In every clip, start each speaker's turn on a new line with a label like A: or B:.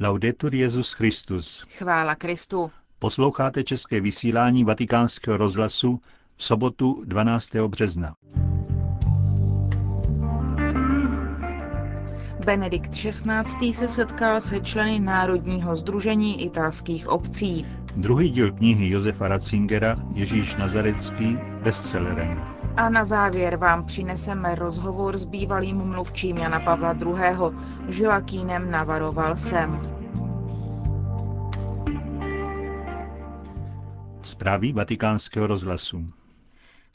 A: Laudetur Jezus Christus.
B: Chvála Kristu.
A: Posloucháte české vysílání Vatikánského rozhlasu v sobotu 12. března.
B: Benedikt XVI. se setkal se členy Národního združení italských obcí.
A: Druhý díl knihy Josefa Ratzingera Ježíš Nazarecký bestsellerem.
B: A na závěr vám přineseme rozhovor s bývalým mluvčím Jana Pavla II. Joaquínem Navaroval sem.
A: Zprávy vatikánského rozhlasu.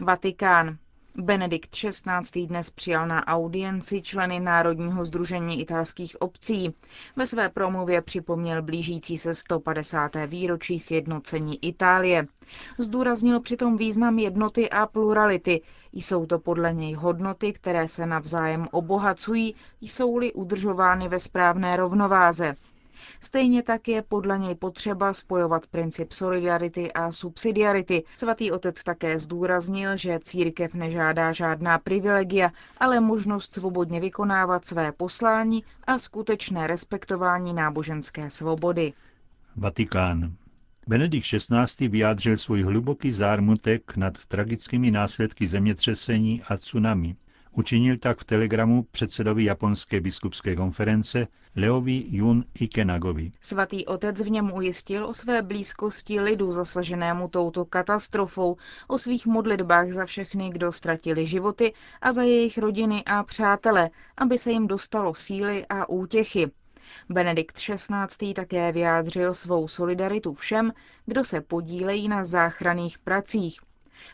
B: Vatikán. Benedikt XVI. dnes přijal na audienci členy Národního združení italských obcí. Ve své promluvě připomněl blížící se 150. výročí sjednocení Itálie. Zdůraznil přitom význam jednoty a plurality. Jsou to podle něj hodnoty, které se navzájem obohacují, jsou-li udržovány ve správné rovnováze. Stejně tak je podle něj potřeba spojovat princip solidarity a subsidiarity. Svatý otec také zdůraznil, že církev nežádá žádná privilegia, ale možnost svobodně vykonávat své poslání a skutečné respektování náboženské svobody.
A: Vatikán. Benedikt XVI. vyjádřil svůj hluboký zármutek nad tragickými následky zemětřesení a tsunami. Učinil tak v telegramu předsedovi Japonské biskupské konference Leovi Jun Ikenagovi.
B: Svatý otec v něm ujistil o své blízkosti lidu zasaženému touto katastrofou, o svých modlitbách za všechny, kdo ztratili životy a za jejich rodiny a přátele, aby se jim dostalo síly a útěchy. Benedikt XVI. také vyjádřil svou solidaritu všem, kdo se podílejí na záchranných pracích.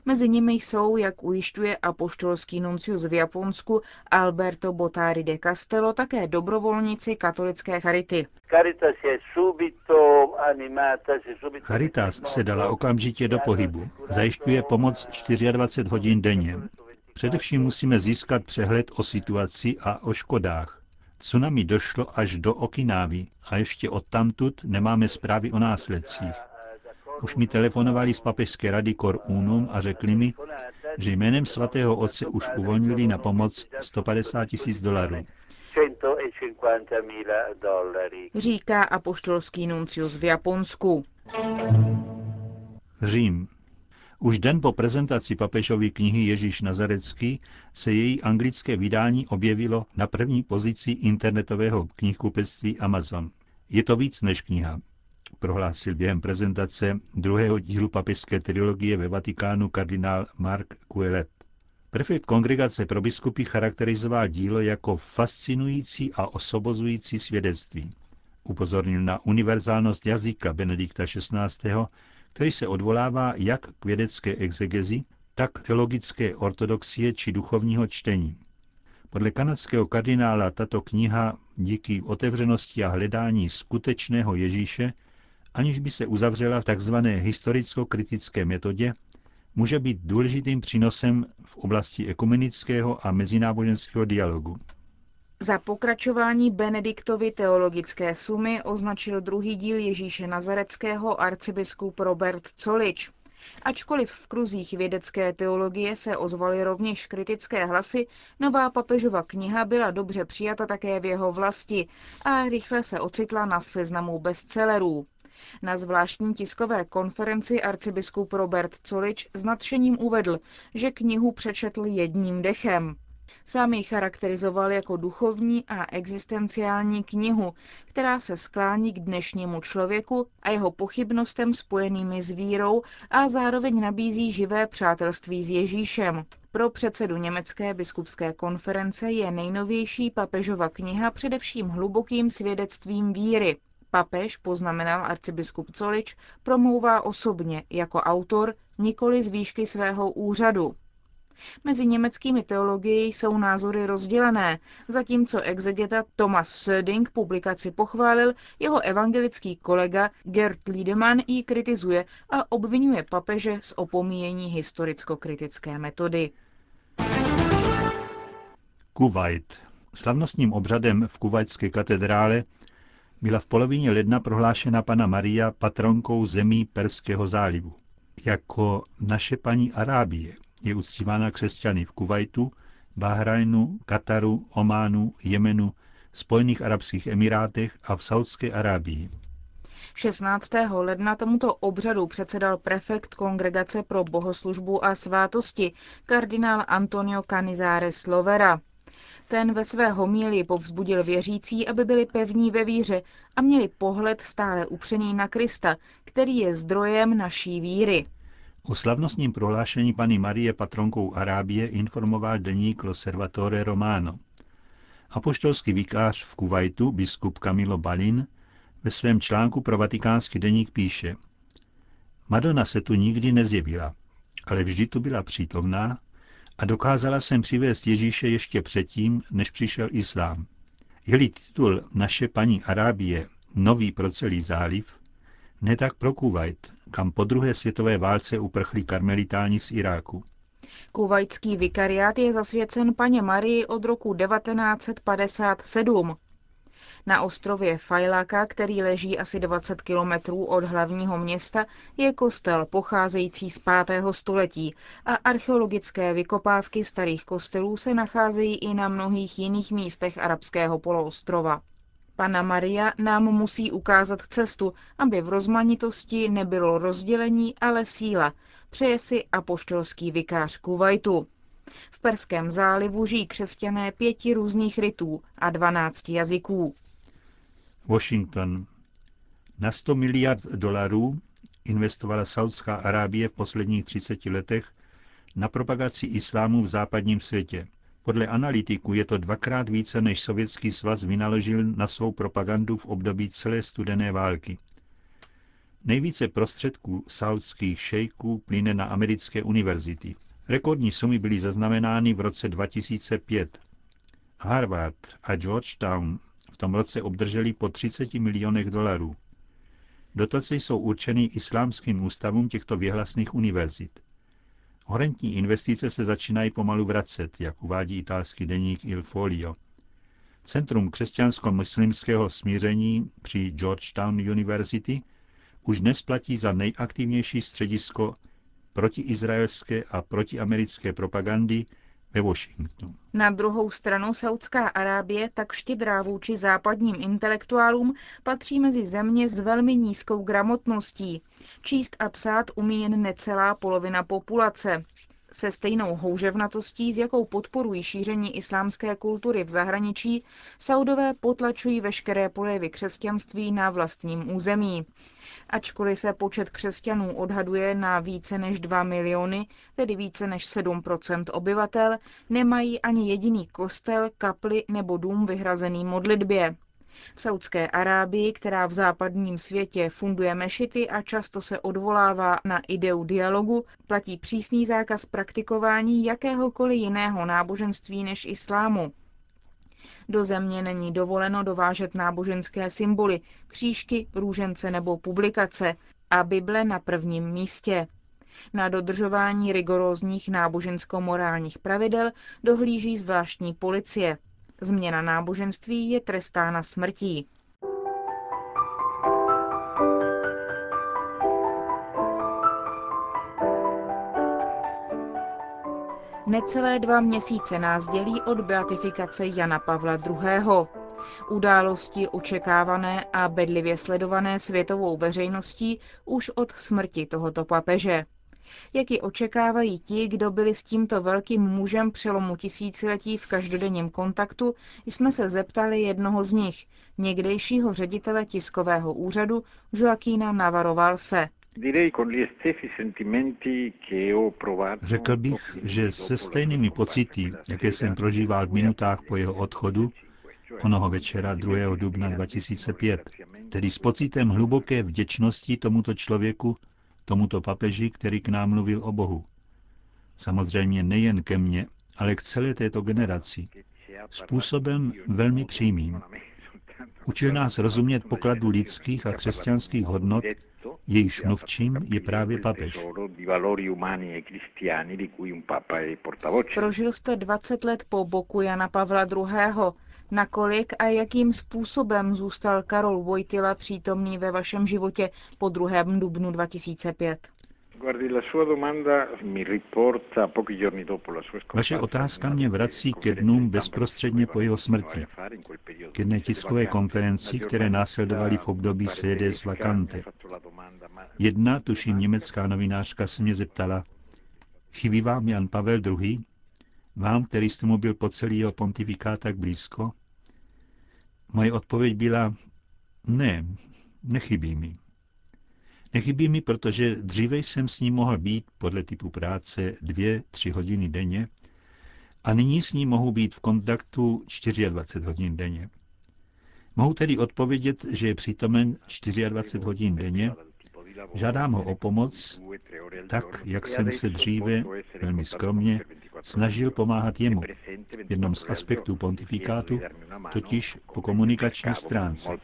B: Mezi nimi jsou, jak ujišťuje apoštolský nuncius v Japonsku Alberto Bottari de Castello, také dobrovolníci katolické charity.
A: Charitas se dala okamžitě do pohybu. Zajišťuje pomoc 24 hodin denně. Především musíme získat přehled o situaci a o škodách. Tsunami došlo až do Okinávy a ještě odtamtud nemáme zprávy o následcích. Už mi telefonovali z papežské rady Cor Unum a řekli mi, že jménem svatého otce už uvolnili na pomoc 150 tisíc dolarů.
B: Říká apoštolský nuncius v Japonsku.
A: Řím. Už den po prezentaci papežovy knihy Ježíš Nazarecký se její anglické vydání objevilo na první pozici internetového knihkupectví Amazon. Je to víc než kniha prohlásil během prezentace druhého dílu papežské trilogie ve Vatikánu kardinál Mark Quillet. Prefekt kongregace pro biskupy charakterizoval dílo jako fascinující a osobozující svědectví. Upozornil na univerzálnost jazyka Benedikta XVI., který se odvolává jak k vědecké exegezi, tak teologické ortodoxie či duchovního čtení. Podle kanadského kardinála tato kniha díky otevřenosti a hledání skutečného Ježíše aniž by se uzavřela v tzv. historicko-kritické metodě, může být důležitým přínosem v oblasti ekumenického a mezináboženského dialogu.
B: Za pokračování Benediktovy teologické sumy označil druhý díl Ježíše Nazareckého arcibiskup Robert Colič. Ačkoliv v kruzích vědecké teologie se ozvaly rovněž kritické hlasy, nová papežova kniha byla dobře přijata také v jeho vlasti a rychle se ocitla na seznamu bestsellerů. Na zvláštní tiskové konferenci arcibiskup Robert Colič s nadšením uvedl, že knihu přečetl jedním dechem. Sám ji charakterizoval jako duchovní a existenciální knihu, která se sklání k dnešnímu člověku a jeho pochybnostem spojenými s vírou a zároveň nabízí živé přátelství s Ježíšem. Pro předsedu Německé biskupské konference je nejnovější papežova kniha především hlubokým svědectvím víry, Papež, poznamenal arcibiskup Colič, promlouvá osobně jako autor, nikoli z výšky svého úřadu. Mezi německými teology jsou názory rozdělené, zatímco exegeta Thomas Söding publikaci pochválil, jeho evangelický kolega Gerd Liedemann ji kritizuje a obvinuje papeže z opomíjení historicko-kritické metody.
A: Kuwait. Slavnostním obřadem v kuvajské katedrále byla v polovině ledna prohlášena pana Maria patronkou zemí Perského zálivu. Jako naše paní Arábie je uctívána křesťany v Kuwaitu, Bahrajnu, Kataru, Ománu, Jemenu, Spojených arabských emirátech a v Saudské Arábii.
B: 16. ledna tomuto obřadu předsedal prefekt Kongregace pro bohoslužbu a svátosti, kardinál Antonio Canizares Slovera. Ten ve své homílii povzbudil věřící, aby byli pevní ve víře a měli pohled stále upřený na Krista, který je zdrojem naší víry.
A: O slavnostním prohlášení paní Marie patronkou Arábie informoval deník Loservatore Romano. Apoštolský vikář v Kuwaitu, biskup Camilo Balin, ve svém článku pro vatikánský deník píše Madonna se tu nikdy nezjevila, ale vždy tu byla přítomná a dokázala jsem přivést Ježíše ještě předtím, než přišel islám. Je-li titul Naše paní Arábie nový pro celý záliv, ne tak pro Kuwait, kam po druhé světové válce uprchli karmelitáni z Iráku.
B: Kuvajský vikariát je zasvěcen paně Marii od roku 1957. Na ostrově Fajlaka, který leží asi 20 kilometrů od hlavního města, je kostel pocházející z 5. století a archeologické vykopávky starých kostelů se nacházejí i na mnohých jiných místech arabského poloostrova. Pana Maria nám musí ukázat cestu, aby v rozmanitosti nebylo rozdělení, ale síla, přeje si apoštolský vikář Kuwaitu. V Perském zálivu žijí křesťané pěti různých rytů a dvanácti jazyků.
A: Washington. Na 100 miliard dolarů investovala Saudská Arábie v posledních 30 letech na propagaci islámu v západním světě. Podle analytiků je to dvakrát více, než Sovětský svaz vynaložil na svou propagandu v období celé studené války. Nejvíce prostředků saudských šejků plyne na americké univerzity. Rekordní sumy byly zaznamenány v roce 2005. Harvard a Georgetown v tom roce obdrželi po 30 milionech dolarů. Dotace jsou určeny islámským ústavům těchto věhlasných univerzit. Horentní investice se začínají pomalu vracet, jak uvádí italský deník Il Folio. Centrum křesťansko-muslimského smíření při Georgetown University už dnes platí za nejaktivnější středisko protiizraelské a protiamerické propagandy ve Washingtonu.
B: Na druhou stranu Saudská Arábie, tak štědrá vůči západním intelektuálům, patří mezi země s velmi nízkou gramotností. Číst a psát umí jen necelá polovina populace. Se stejnou houževnatostí, s jakou podporují šíření islámské kultury v zahraničí, Saudové potlačují veškeré projevy křesťanství na vlastním území. Ačkoliv se počet křesťanů odhaduje na více než 2 miliony, tedy více než 7% obyvatel, nemají ani jediný kostel, kapli nebo dům vyhrazený modlitbě. V Saudské Arábii, která v západním světě funduje mešity a často se odvolává na ideu dialogu, platí přísný zákaz praktikování jakéhokoliv jiného náboženství než islámu. Do země není dovoleno dovážet náboženské symboly, křížky, růžence nebo publikace a Bible na prvním místě. Na dodržování rigorózních nábožensko-morálních pravidel dohlíží zvláštní policie. Změna náboženství je trestána smrtí. Necelé dva měsíce nás dělí od beatifikace Jana Pavla II. Události očekávané a bedlivě sledované světovou veřejností už od smrti tohoto papeže. Jak ji očekávají ti, kdo byli s tímto velkým mužem přelomu tisíciletí v každodenním kontaktu, jsme se zeptali jednoho z nich, někdejšího ředitele tiskového úřadu Joaquína Navarro Valse.
A: Řekl bych, že se stejnými pocity, jaké jsem prožíval v minutách po jeho odchodu, onoho večera 2. dubna 2005, tedy s pocitem hluboké vděčnosti tomuto člověku, tomuto papeži, který k nám mluvil o Bohu. Samozřejmě nejen ke mně, ale k celé této generaci. Způsobem velmi přímým. Učil nás rozumět pokladu lidských a křesťanských hodnot, jejíž mluvčím je právě papež.
B: Prožil jste 20 let po boku Jana Pavla II. Nakolik a jakým způsobem zůstal Karol Vojtila přítomný ve vašem životě po 2. dubnu 2005?
A: Vaše otázka mě vrací ke dnům bezprostředně po jeho smrti, k jedné tiskové konferenci, které následovaly v období sedes vacante. Jedna, tuším německá novinářka, se mě zeptala, chybí vám Jan Pavel II., vám, který jste mu byl po celý jeho pontifikát tak blízko? Moje odpověď byla, ne, nechybí mi. Nechybí mi, protože dříve jsem s ním mohl být podle typu práce dvě, tři hodiny denně a nyní s ním mohu být v kontaktu 24 hodin denně. Mohu tedy odpovědět, že je přítomen 24 hodin denně Žádám ho o pomoc, tak, jak jsem se dříve, velmi skromně, snažil pomáhat jemu v jednom z aspektů pontifikátu, totiž po komunikační stránce.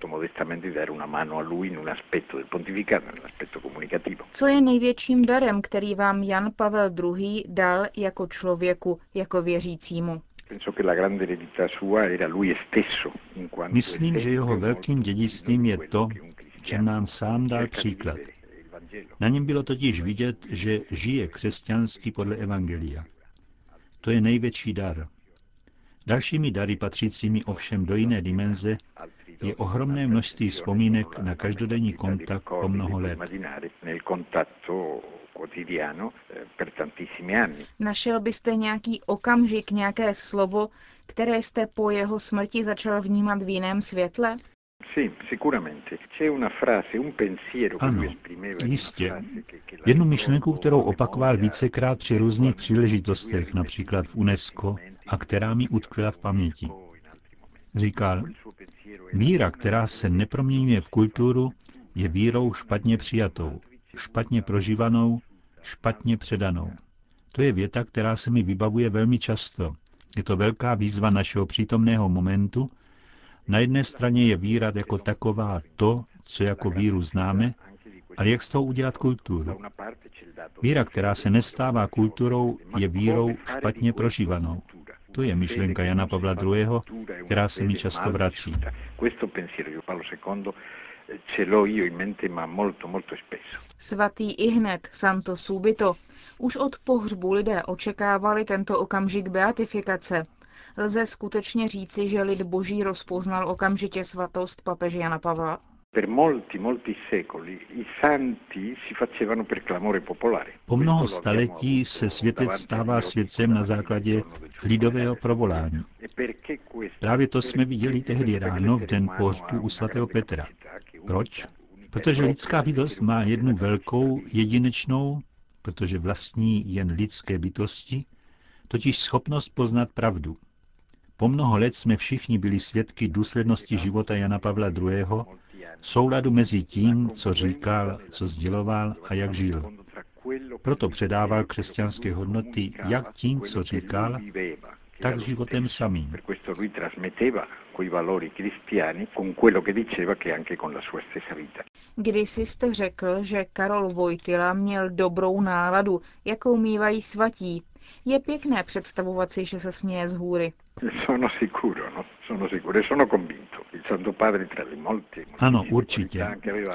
B: Co je největším darem, který vám Jan Pavel II. dal jako člověku, jako věřícímu?
A: Myslím, že jeho velkým dědictvím je to, že nám sám dal příklad. Na něm bylo totiž vidět, že žije křesťansky podle Evangelia. To je největší dar. Dalšími dary patřícími ovšem do jiné dimenze je ohromné množství vzpomínek na každodenní kontakt po mnoho let.
B: Našel byste nějaký okamžik, nějaké slovo, které jste po jeho smrti začal vnímat v jiném světle?
A: Ano, jistě. Jednu myšlenku, kterou opakoval vícekrát při různých příležitostech, například v UNESCO, a která mi utkvěla v paměti. Říkal, víra, která se neproměňuje v kulturu, je vírou špatně přijatou, špatně prožívanou, špatně předanou. To je věta, která se mi vybavuje velmi často. Je to velká výzva našeho přítomného momentu, na jedné straně je víra jako taková to, co jako víru známe, ale jak z toho udělat kulturu? Víra, která se nestává kulturou, je vírou špatně prožívanou. To je myšlenka Jana Pavla II., která se mi často vrací.
B: Svatý i hned, Santo Subito. Už od pohřbu lidé očekávali tento okamžik beatifikace. Lze skutečně říci, že lid boží rozpoznal okamžitě svatost papeže Jana Pavla?
A: Po mnoho staletí se světec stává světcem na základě lidového provolání. Právě to jsme viděli tehdy ráno v den pohřbu u svatého Petra. Proč? Protože lidská bytost má jednu velkou, jedinečnou, protože vlastní jen lidské bytosti, totiž schopnost poznat pravdu. Po mnoho let jsme všichni byli svědky důslednosti života Jana Pavla II., souladu mezi tím, co říkal, co sděloval a jak žil. Proto předával křesťanské hodnoty jak tím, co říkal, tak životem samým.
B: Kdysi jste řekl, že Karol Vojtila měl dobrou náladu, jakou mývají svatí. Je pěkné představovat si, že se směje z hůry.
A: Ano, určitě.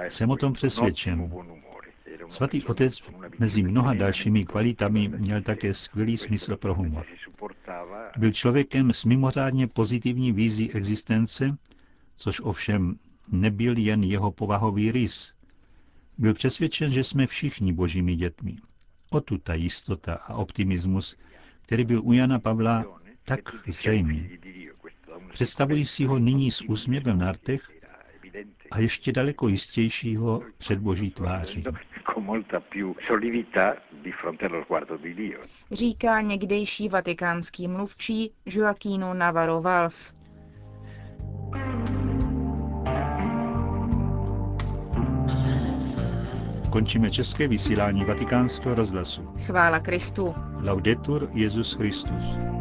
A: Jsem o tom přesvědčen. Svatý otec mezi mnoha dalšími kvalitami měl také skvělý smysl pro humor. Byl člověkem s mimořádně pozitivní vízí existence, což ovšem nebyl jen jeho povahový rys. Byl přesvědčen, že jsme všichni božími dětmi. O tu ta jistota a optimismus, který byl u Jana Pavla tak zřejmý. Představují si ho nyní s úsměvem na rtech a ještě daleko jistějšího před boží tváří.
B: Říká někdejší vatikánský mluvčí Joaquino Navarro Valls.
A: Končíme české vysílání vatikánského rozhlasu.
B: Chvála Kristu.
A: Laudetur Jezus Christus.